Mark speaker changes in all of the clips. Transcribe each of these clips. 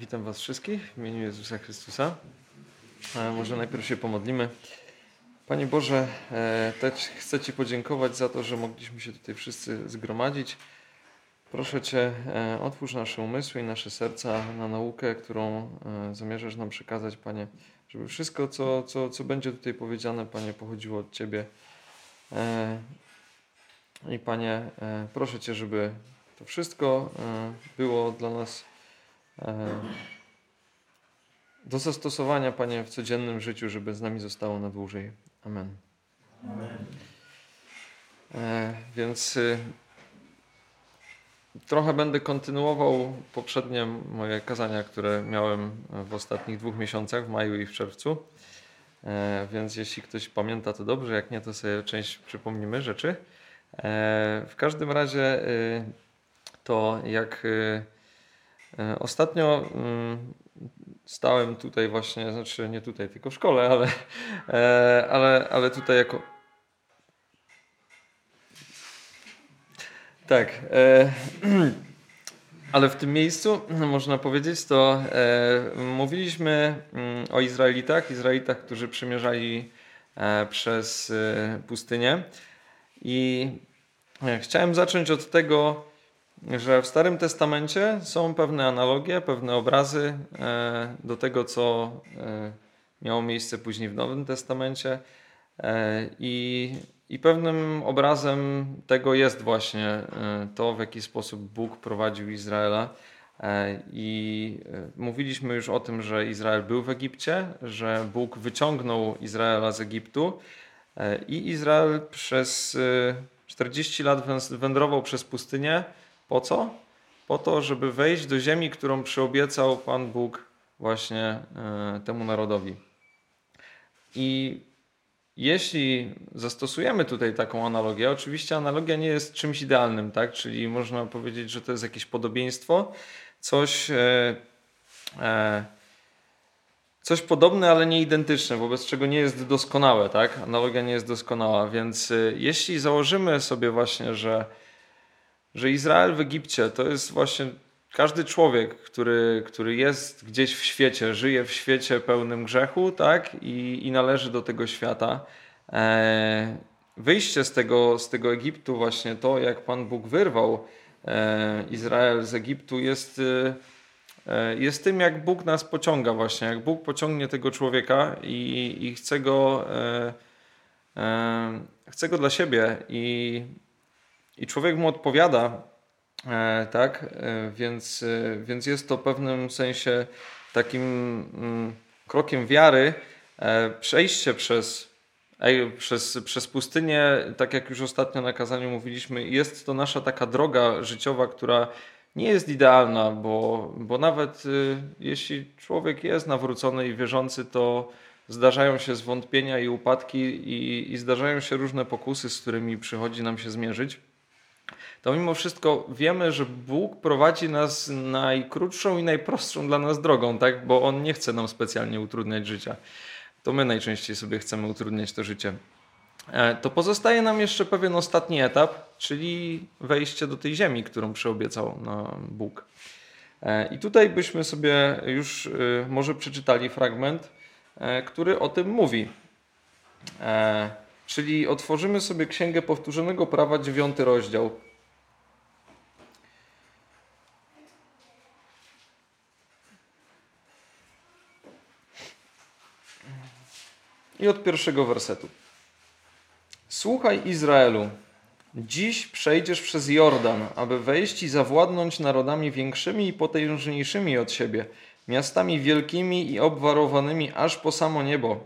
Speaker 1: Witam Was wszystkich w imieniu Jezusa Chrystusa. E, może najpierw się pomodlimy. Panie Boże, e, też chcę Ci podziękować za to, że mogliśmy się tutaj wszyscy zgromadzić. Proszę Cię, e, otwórz nasze umysły i nasze serca na naukę, którą zamierzasz nam przekazać, Panie, żeby wszystko, co, co, co będzie tutaj powiedziane, Panie, pochodziło od Ciebie. I Panie, proszę Cię, żeby to wszystko było dla nas do zastosowania, Panie, w codziennym życiu, żeby z nami zostało na dłużej. Amen. Amen. E, więc y, trochę będę kontynuował poprzednie moje kazania, które miałem w ostatnich dwóch miesiącach, w maju i w czerwcu. E, więc jeśli ktoś pamięta, to dobrze, jak nie, to sobie część przypomnimy rzeczy. W każdym razie y, to jak y, E, ostatnio mm, stałem tutaj właśnie, znaczy nie tutaj, tylko w szkole, ale, e, ale, ale tutaj jako. Tak. E, ale w tym miejscu, można powiedzieć, to mówiliśmy mm, o Izraelitach, Izraelitach, którzy przemierzali przez pustynię. I chciałem zacząć od tego, że w Starym Testamencie są pewne analogie, pewne obrazy e, do tego, co e, miało miejsce później w Nowym Testamencie. E, I, I pewnym obrazem tego jest właśnie to, w jaki sposób Bóg prowadził Izraela. I mówiliśmy już o tym, że Izrael był w Egipcie, że Bóg wyciągnął Izraela z Egiptu i Izrael przez 40 lat wędrował przez pustynię po co? Po to, żeby wejść do ziemi, którą przyobiecał Pan Bóg właśnie e, temu narodowi. I jeśli zastosujemy tutaj taką analogię, oczywiście analogia nie jest czymś idealnym, tak? Czyli można powiedzieć, że to jest jakieś podobieństwo, coś, e, e, coś podobne, ale nie identyczne, wobec czego nie jest doskonałe, tak? Analogia nie jest doskonała, więc jeśli założymy sobie właśnie, że że Izrael w Egipcie to jest właśnie każdy człowiek, który, który jest gdzieś w świecie, żyje w świecie pełnym grzechu, tak? I, i należy do tego świata. E, wyjście z tego, z tego Egiptu, właśnie to, jak Pan Bóg wyrwał e, Izrael z Egiptu, jest, e, jest tym, jak Bóg nas pociąga, właśnie. Jak Bóg pociągnie tego człowieka i, i chce go. E, e, chce go dla siebie i i człowiek mu odpowiada, e, tak? E, więc, e, więc jest to w pewnym sensie takim mm, krokiem wiary przejście przez, przez, przez pustynię, tak jak już ostatnio na kazaniu mówiliśmy, jest to nasza taka droga życiowa, która nie jest idealna, bo, bo nawet jeśli człowiek jest nawrócony i wierzący, to zdarzają się zwątpienia i upadki i, i zdarzają się różne pokusy, z którymi przychodzi nam się zmierzyć to mimo wszystko wiemy, że Bóg prowadzi nas najkrótszą i najprostszą dla nas drogą, tak? bo On nie chce nam specjalnie utrudniać życia. To my najczęściej sobie chcemy utrudniać to życie. E, to pozostaje nam jeszcze pewien ostatni etap, czyli wejście do tej ziemi, którą przyobiecał nam Bóg. E, I tutaj byśmy sobie już e, może przeczytali fragment, który o tym mówi. Czyli otworzymy sobie Księgę Powtórzonego Prawa, dziewiąty rozdział. I od pierwszego wersetu. Słuchaj Izraelu, dziś przejdziesz przez Jordan, aby wejść i zawładnąć narodami większymi i potężniejszymi od siebie, miastami wielkimi i obwarowanymi aż po samo niebo,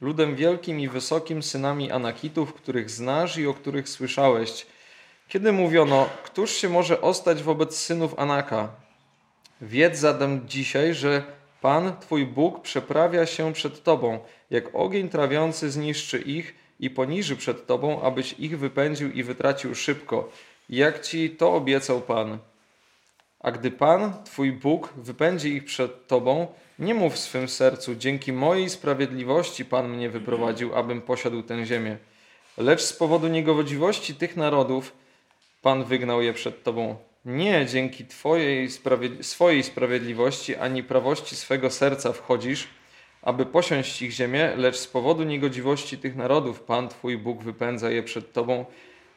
Speaker 1: ludem wielkim i wysokim, synami Anakitów, których znasz i o których słyszałeś. Kiedy mówiono, któż się może ostać wobec synów Anaka? Wiedz zatem dzisiaj, że Pan, Twój Bóg, przeprawia się przed Tobą, jak ogień trawiący zniszczy ich i poniży przed Tobą, abyś ich wypędził i wytracił szybko, jak Ci to obiecał Pan. A gdy Pan, Twój Bóg, wypędzi ich przed Tobą, nie mów w swym sercu, dzięki mojej sprawiedliwości Pan mnie wyprowadził, abym posiadł tę ziemię. Lecz z powodu niegodziwości tych narodów Pan wygnał je przed Tobą. Nie dzięki Twojej swojej sprawiedliwości ani prawości swego serca wchodzisz, aby posiąść ich ziemię, lecz z powodu niegodziwości tych narodów Pan Twój Bóg wypędza je przed Tobą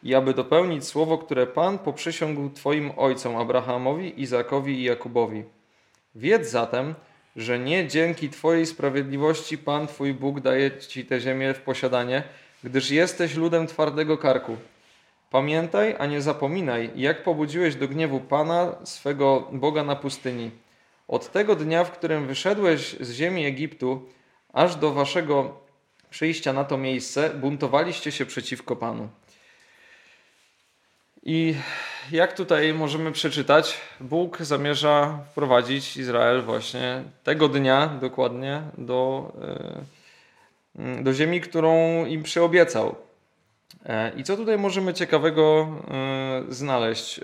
Speaker 1: i aby dopełnić słowo, które Pan poprzysiągł Twoim ojcom Abrahamowi, Izakowi i Jakubowi. Wiedz zatem, że nie dzięki Twojej sprawiedliwości Pan Twój Bóg daje Ci tę ziemię w posiadanie, gdyż jesteś ludem twardego karku. Pamiętaj, a nie zapominaj, jak pobudziłeś do gniewu Pana, swego Boga na pustyni. Od tego dnia, w którym wyszedłeś z ziemi Egiptu, aż do waszego przyjścia na to miejsce, buntowaliście się przeciwko Panu. I jak tutaj możemy przeczytać, Bóg zamierza wprowadzić Izrael właśnie tego dnia dokładnie do, e, do ziemi, którą im przyobiecał. E, I co tutaj możemy ciekawego e, znaleźć?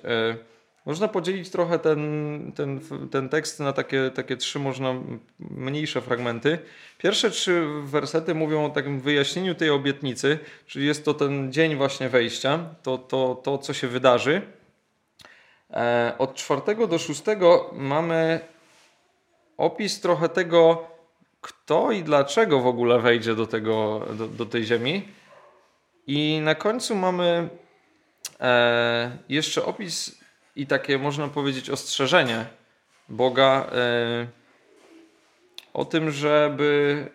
Speaker 1: Można podzielić trochę ten, ten, ten tekst na takie, takie trzy można mniejsze fragmenty. Pierwsze trzy wersety mówią o takim wyjaśnieniu tej obietnicy, czyli jest to ten dzień właśnie wejścia, to, to, to co się wydarzy. E, od czwartego do szóstego mamy opis trochę tego, kto i dlaczego w ogóle wejdzie do, tego, do, do tej ziemi. I na końcu mamy e, jeszcze opis i takie, można powiedzieć, ostrzeżenie Boga e, o tym, żeby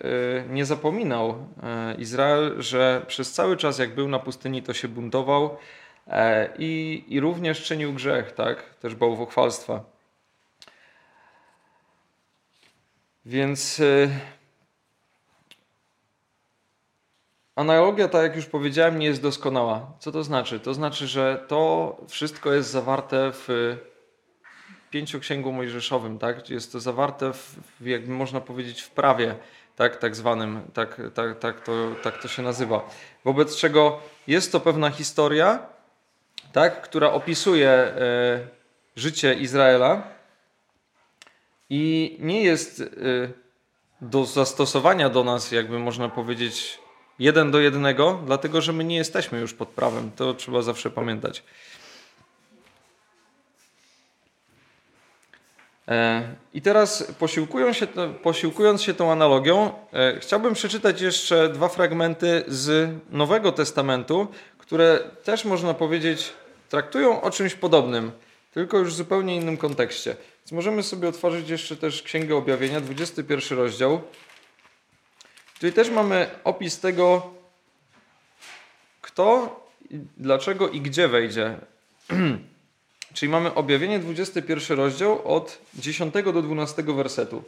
Speaker 1: e, nie zapominał e, Izrael, że przez cały czas, jak był na pustyni, to się buntował i, i również czynił grzech, tak? Też bałwochwalstwa. Więc Analogia, tak jak już powiedziałem, nie jest doskonała. Co to znaczy? To znaczy, że to wszystko jest zawarte w pięcioksięgu mojżeszowym, tak? Jest to zawarte, w, jakby można powiedzieć, w prawie, tak, tak zwanym, tak, tak, tak, to, tak to się nazywa. Wobec czego jest to pewna historia, tak, która opisuje e, życie Izraela i nie jest e, do zastosowania do nas, jakby można powiedzieć, jeden do jednego, dlatego że my nie jesteśmy już pod prawem. To trzeba zawsze pamiętać. E, I teraz posiłkując się, posiłkując się tą analogią, e, chciałbym przeczytać jeszcze dwa fragmenty z Nowego Testamentu, które też można powiedzieć traktują o czymś podobnym, tylko już w zupełnie innym kontekście. Więc możemy sobie otworzyć jeszcze też Księgę Objawienia, 21 rozdział. Tutaj też mamy opis tego, kto, dlaczego i gdzie wejdzie. Czyli mamy objawienie 21 rozdział od 10 do 12 wersetu.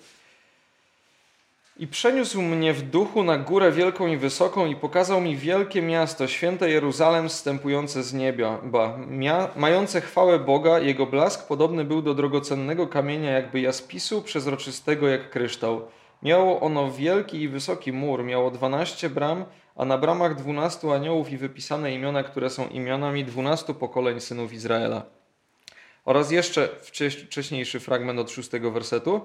Speaker 1: I przeniósł mnie w duchu na górę wielką i wysoką i pokazał mi wielkie miasto, święte Jeruzalem, wstępujące z nieba, mia, mające chwałę Boga. Jego blask podobny był do drogocennego kamienia, jakby jaspisu, przezroczystego jak kryształ. Miało ono wielki i wysoki mur, miało dwanaście bram, a na bramach dwunastu aniołów i wypisane imiona, które są imionami dwunastu pokoleń synów Izraela. Oraz jeszcze wcześniejszy fragment od szóstego wersetu.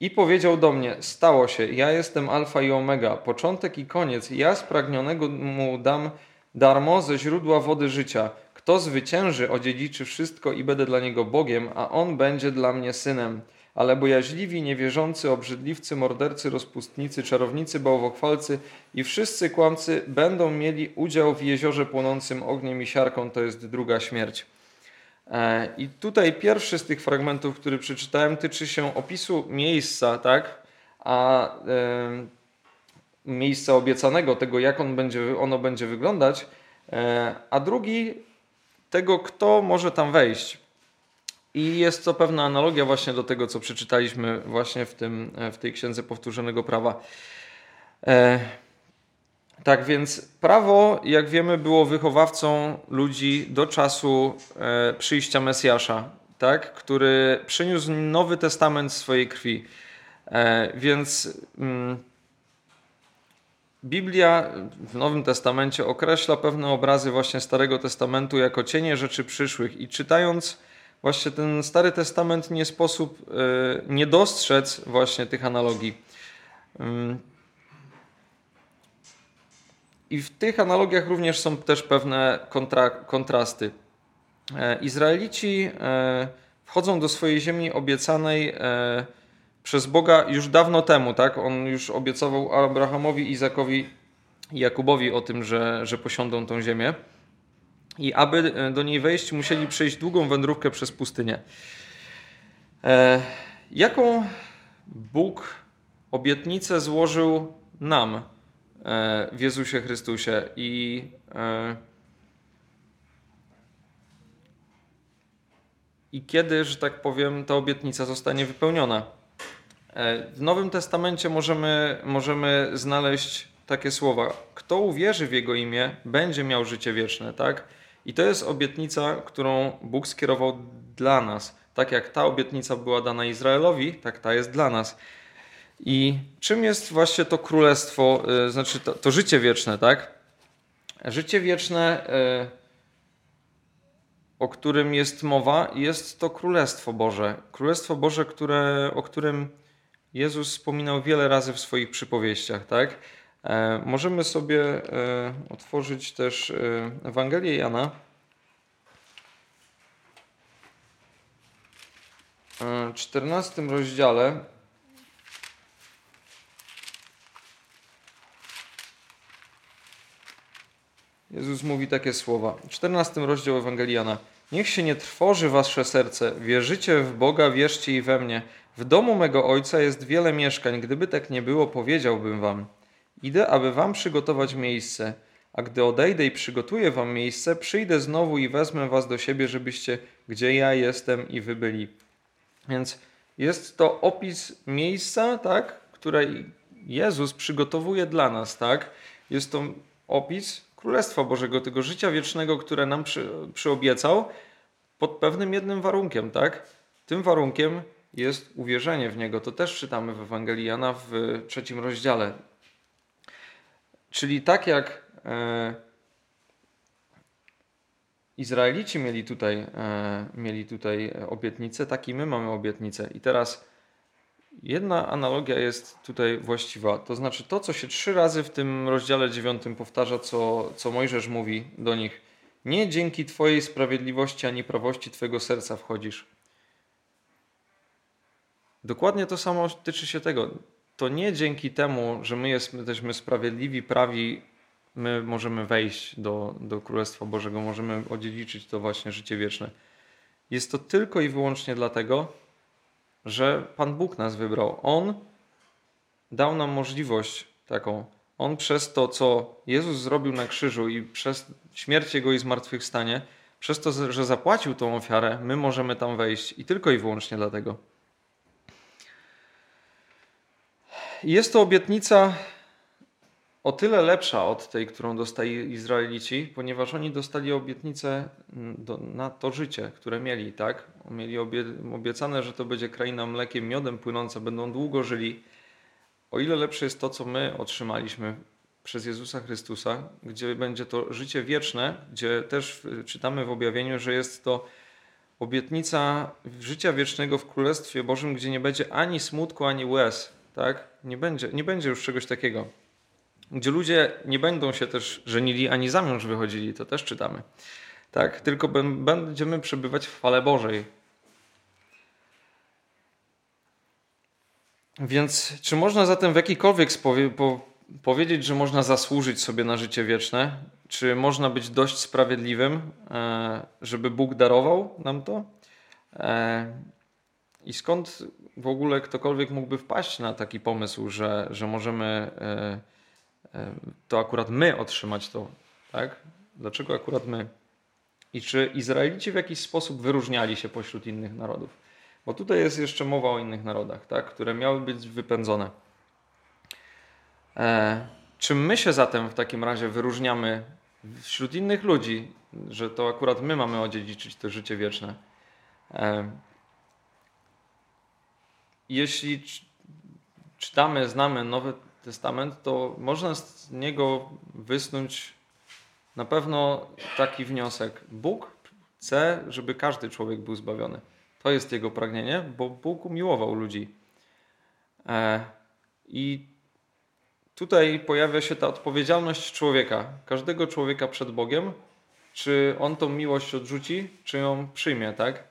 Speaker 1: I powiedział do mnie: Stało się, ja jestem Alfa i Omega, początek i koniec. Ja spragnionego mu dam darmo ze źródła wody życia. Kto zwycięży, odziedziczy wszystko i będę dla niego Bogiem, a on będzie dla mnie synem ale bojaźliwi, niewierzący, obrzydliwcy, mordercy, rozpustnicy, czarownicy, bałwochwalcy i wszyscy kłamcy będą mieli udział w jeziorze płonącym ogniem i siarką, to jest druga śmierć. E, I tutaj pierwszy z tych fragmentów, który przeczytałem, tyczy się opisu miejsca, tak? A miejsca obiecanego, tego jak on będzie, ono będzie wyglądać, e, a drugi tego, kto może tam wejść. I jest to pewna analogia właśnie do tego, co przeczytaliśmy właśnie w, tym, w tej księdze powtórzonego prawa. E, tak więc prawo, jak wiemy, było wychowawcą ludzi do czasu e, przyjścia Mesjasza, tak? który przyniósł Nowy Testament swojej krwi. E, więc mm, Biblia w Nowym Testamencie określa pewne obrazy właśnie Starego Testamentu jako cienie rzeczy przyszłych i czytając właśnie ten Stary Testament nie sposób e, nie dostrzec właśnie tych analogii. I w tych analogiach również są też pewne kontra, kontrasty. Izraelici wchodzą do swojej ziemi obiecanej przez Boga już dawno temu, tak? On już obiecował Abrahamowi, Izakowi i Jakubowi o tym, że, że posiądą tą ziemię. I aby do niej wejść, musieli przejść długą wędrówkę przez pustynię. E, jaką Bóg obietnicę złożył nam e, w Jezusie Chrystusie i e, i kiedy, że tak powiem, ta obietnica zostanie wypełniona. E, w Nowym Testamencie możemy, możemy znaleźć takie słowa: Kto uwierzy w Jego imię, będzie miał życie wieczne, tak? I to jest obietnica, którą Bóg skierował dla nas. Tak jak ta obietnica była dana Izraelowi, tak ta jest dla nas. I czym jest właśnie to królestwo, e, znaczy to, to życie wieczne, tak? Życie wieczne, e, o którym jest mowa, jest to Królestwo Boże. Królestwo Boże, które, o którym Jezus wspominał wiele razy w swoich przypowieściach, tak? E, możemy sobie e, otworzyć też e, Ewangelię Jana. W czternastym rozdziale Jezus mówi takie słowa. 14 rozdział Ewangelii Jana. Niech się nie trwoży wasze serce. Wierzycie w Boga, wierzcie i we mnie. W domu mego ojca jest wiele mieszkań. Gdyby tak nie było, powiedziałbym wam. Idę, aby wam przygotować miejsce. A gdy odejdę i przygotuję wam miejsce, przyjdę znowu i wezmę was do siebie, żebyście gdzie ja jestem i wy byli. Więc jest to opis miejsca, tak, które Jezus przygotowuje dla nas, tak? Jest to opis Królestwa Bożego, tego życia wiecznego, które nam przy, przyobiecał, pod pewnym jednym warunkiem, tak? Tym warunkiem jest uwierzenie w Niego. To też czytamy w Ewangelii Jana w trzecim rozdziale. Czyli tak jak e, Izraelici mieli tutaj, e, mieli tutaj obietnicę, tak i my mamy obietnicę. I teraz jedna analogia jest tutaj właściwa. To znaczy to, co się trzy razy w tym rozdziale dziewiątym powtarza, co, co Mojżesz mówi do nich. Nie dzięki Twojej sprawiedliwości ani prawości Twojego serca wchodzisz. Dokładnie to samo tyczy się tego. To nie dzięki temu, że my jesteśmy sprawiedliwi, prawi, my możemy wejść do, do Królestwa Bożego, możemy odziedziczyć to właśnie życie wieczne. Jest to tylko i wyłącznie dlatego, że Pan Bóg nas wybrał. On dał nam możliwość taką. On przez to, co Jezus zrobił na krzyżu i przez śmierć Jego i zmartwychwstanie, przez to, że zapłacił tą ofiarę, my możemy tam wejść i tylko i wyłącznie dlatego. Jest to obietnica o tyle lepsza od tej, którą dostali Izraelici, ponieważ oni dostali obietnicę do, na to życie, które mieli, tak? Mieli obie, obiecane, że to będzie kraina mlekiem, miodem płynąca, będą długo żyli. O ile lepsze jest to, co my otrzymaliśmy przez Jezusa Chrystusa, gdzie będzie to życie wieczne, gdzie też czytamy w objawieniu, że jest to obietnica życia wiecznego w Królestwie Bożym, gdzie nie będzie ani smutku, ani łez, tak? Nie będzie, nie będzie już czegoś takiego gdzie ludzie nie będą się też żenili ani za mąż wychodzili, to też czytamy. Tak, tylko będziemy przebywać w chwale Bożej. Więc czy można zatem w jakikolwiek sposób po powiedzieć, że można zasłużyć sobie na życie wieczne? Czy można być dość sprawiedliwym, e, żeby Bóg darował nam to? E, I skąd w ogóle ktokolwiek mógłby wpaść na taki pomysł, że, że możemy e, to akurat my otrzymać to, tak? Dlaczego akurat my? I czy Izraelici w jakiś sposób wyróżniali się pośród innych narodów? Bo tutaj jest jeszcze mowa o innych narodach, tak? które miały być wypędzone. E, czy my się zatem w takim razie wyróżniamy wśród innych ludzi, że to akurat my mamy odziedziczyć to życie wieczne? E, jeśli czytamy, znamy Nowy Testament, to można z niego wysnuć na pewno taki wniosek. Bóg chce, żeby każdy człowiek był zbawiony. To jest jego pragnienie, bo Bóg umiłował ludzi. E, I tutaj pojawia się ta odpowiedzialność człowieka, każdego człowieka przed Bogiem, czy on tą miłość odrzuci, czy ją przyjmie, tak?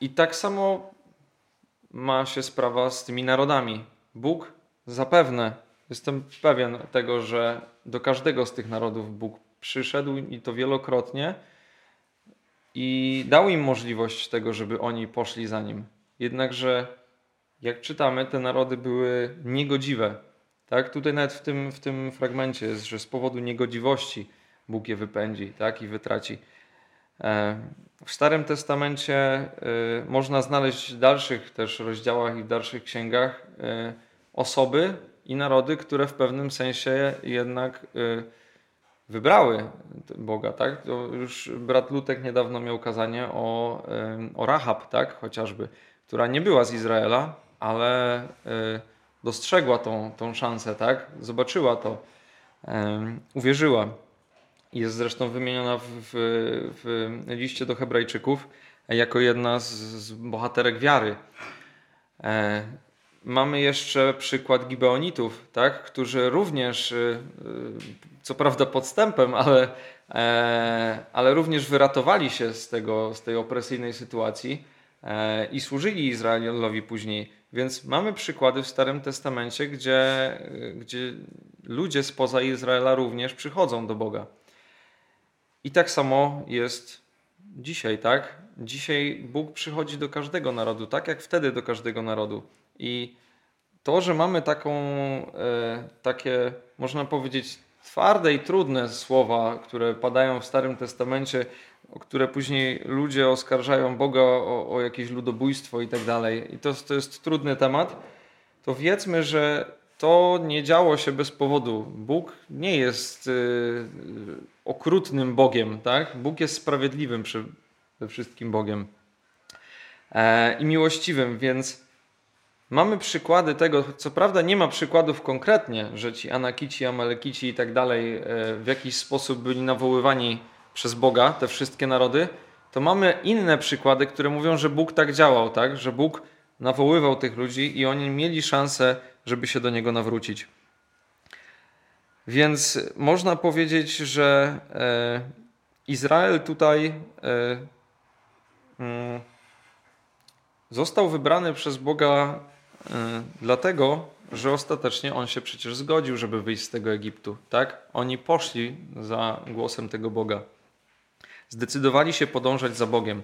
Speaker 1: I tak samo ma się sprawa z tymi narodami. Bóg zapewne, jestem pewien tego, że do każdego z tych narodów Bóg przyszedł i to wielokrotnie i dał im możliwość tego, żeby oni poszli za nim. Jednakże, jak czytamy, te narody były niegodziwe. Tak? Tutaj nawet w tym, w tym fragmencie jest, że z powodu niegodziwości Bóg je wypędzi tak? i wytraci. E, w Starym Testamencie e, można znaleźć w dalszych też rozdziałach i w dalszych księgach e, osoby i narody, które w pewnym sensie jednak wybrały Boga, tak? To już brat Lutek niedawno miał kazanie o, o Rahab, tak? Chociażby, która nie była z Izraela, ale dostrzegła tą, tą szansę, tak? Zobaczyła to, uwierzyła. Jest zresztą wymieniona w, w, w liście do Hebrajczyków jako jedna z, z bohaterek wiary. E, mamy jeszcze przykład Gibeonitów, tak? którzy również, e, co prawda podstępem, ale, e, ale również wyratowali się z, tego, z tej opresyjnej sytuacji e, i służyli Izraelowi później. Więc mamy przykłady w Starym Testamencie, gdzie, gdzie ludzie spoza Izraela również przychodzą do Boga. I tak samo jest dzisiaj, tak? Dzisiaj Bóg przychodzi do każdego narodu, tak jak wtedy do każdego narodu. I to, że mamy taką, e, takie, można powiedzieć, twarde i trudne słowa, które padają w Starym Testamencie, o które później ludzie oskarżają Boga o, o jakieś ludobójstwo i tak dalej. I to, to jest trudny temat. To wiedzmy, że to nie działo się bez powodu. Bóg nie jest y, okrutnym Bogiem, tak? Bóg jest sprawiedliwym przede wszystkim Bogiem e, i miłościwym, więc mamy przykłady tego, co prawda nie ma przykładów konkretnie, że ci Anakici, Amalekici i tak dalej e, w jakiś sposób byli nawoływani przez Boga, te wszystkie narody, to mamy inne przykłady, które mówią, że Bóg tak działał, tak? Że Bóg nawoływał tych ludzi i oni mieli szansę, żeby się do Niego nawrócić. Więc można powiedzieć, że e, Izrael tutaj e, mm, został wybrany przez Boga e, dlatego, że ostatecznie on się przecież zgodził, żeby wyjść z tego Egiptu. Tak? Oni poszli za głosem tego Boga. Zdecydowali się podążać za Bogiem.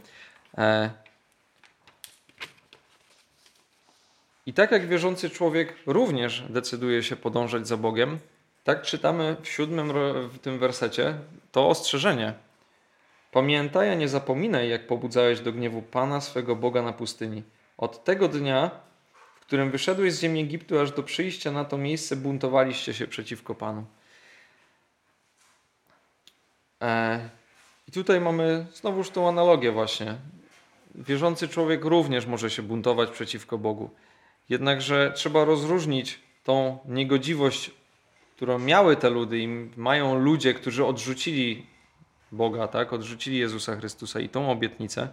Speaker 1: I tak jak wierzący człowiek również decyduje się podążać za Bogiem, tak czytamy w siódmym w tym wersecie to ostrzeżenie. Pamiętaj, a nie zapominaj, jak pobudzałeś do gniewu Pana swego Boga na pustyni. Od tego dnia, w którym wyszedłeś z ziemi Egiptu, aż do przyjścia na to miejsce, buntowaliście się przeciwko Panu. E, I tutaj mamy znowuż tą analogię właśnie. Wierzący człowiek również może się buntować przeciwko Bogu. Jednakże trzeba rozróżnić tą niegodziwość, którą miały te ludy i mają ludzie, którzy odrzucili Boga, tak? odrzucili Jezusa Chrystusa i tą obietnicę,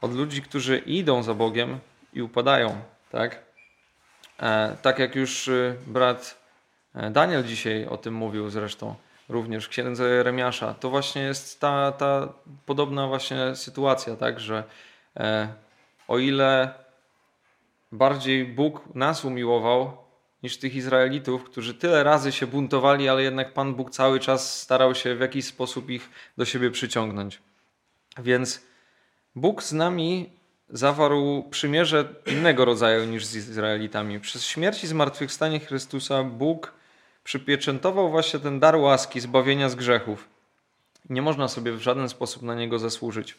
Speaker 1: od ludzi, którzy idą za Bogiem i upadają. Tak, e, tak jak już y, brat e, Daniel dzisiaj o tym mówił zresztą, również księdze Jeremiasza, to właśnie jest ta, ta podobna właśnie sytuacja, tak, że e, o ile bardziej Bóg nas umiłował niż tych Izraelitów, którzy tyle razy się buntowali, ale jednak Pan Bóg cały czas starał się w jakiś sposób ich do siebie przyciągnąć. Więc Bóg z nami zawarł przymierze innego rodzaju niż z Izraelitami. Przez śmierć i zmartwychwstanie Chrystusa Bóg przypieczętował właśnie ten dar łaski, zbawienia z grzechów. Nie można sobie w żaden sposób na niego zasłużyć.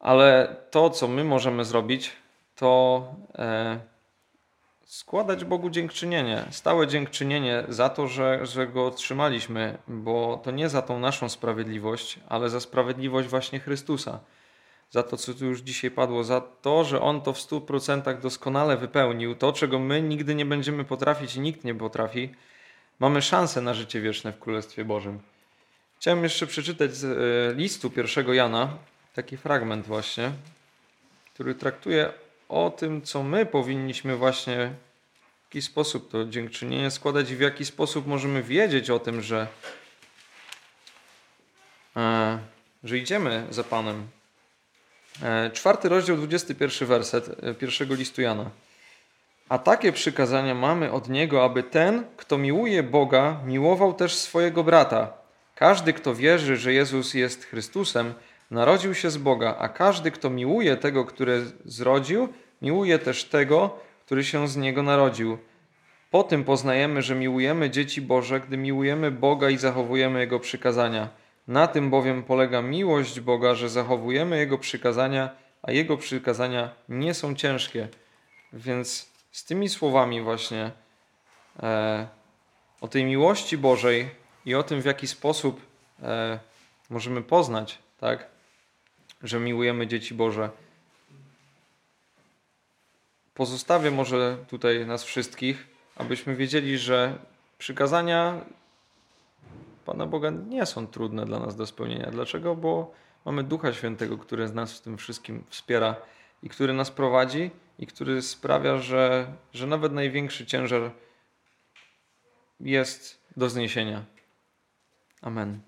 Speaker 1: Ale to, co my możemy zrobić, to e, składać Bogu dziękczynienie, stałe dziękczynienie za to, że, że Go otrzymaliśmy, bo to nie za tą naszą sprawiedliwość, ale za sprawiedliwość właśnie Chrystusa. Za to, co tu już dzisiaj padło, za to, że On to w stu procentach doskonale wypełnił, to, czego my nigdy nie będziemy potrafić i nikt nie potrafi, mamy szansę na życie wieczne w Królestwie Bożym. Chciałem jeszcze przeczytać z e, listu pierwszego Jana, taki fragment właśnie, który traktuje o tym, co my powinniśmy właśnie w jaki sposób to dziękczynienie składać i w jaki sposób możemy wiedzieć o tym, że, e, że idziemy za Panem. E, czwarty rozdział, 21 werset e, pierwszego listu Jana. A takie przykazania mamy od Niego, aby ten, kto miłuje Boga, miłował też swojego brata. Każdy, kto wierzy, że Jezus jest Chrystusem, narodził się z Boga, a każdy, kto miłuje tego, który zrodził, miłuje też tego, który się z Niego narodził. Po tym poznajemy, że miłujemy dzieci Boże, gdy miłujemy Boga i zachowujemy Jego przykazania. Na tym bowiem polega miłość Boga, że zachowujemy Jego przykazania, a Jego przykazania nie są ciężkie. Więc z tymi słowami właśnie e, o tej miłości Bożej i o tym, w jaki sposób e, możemy poznać, tak, że miłujemy dzieci Boże. Pozostawię może tutaj nas wszystkich, abyśmy wiedzieli, że przykazania Pana Boga nie są trudne dla nas do spełnienia. Dlaczego? Bo mamy Ducha Świętego, który nas w tym wszystkim wspiera i który nas prowadzi i który sprawia, że, że nawet największy ciężar jest do zniesienia. Amen.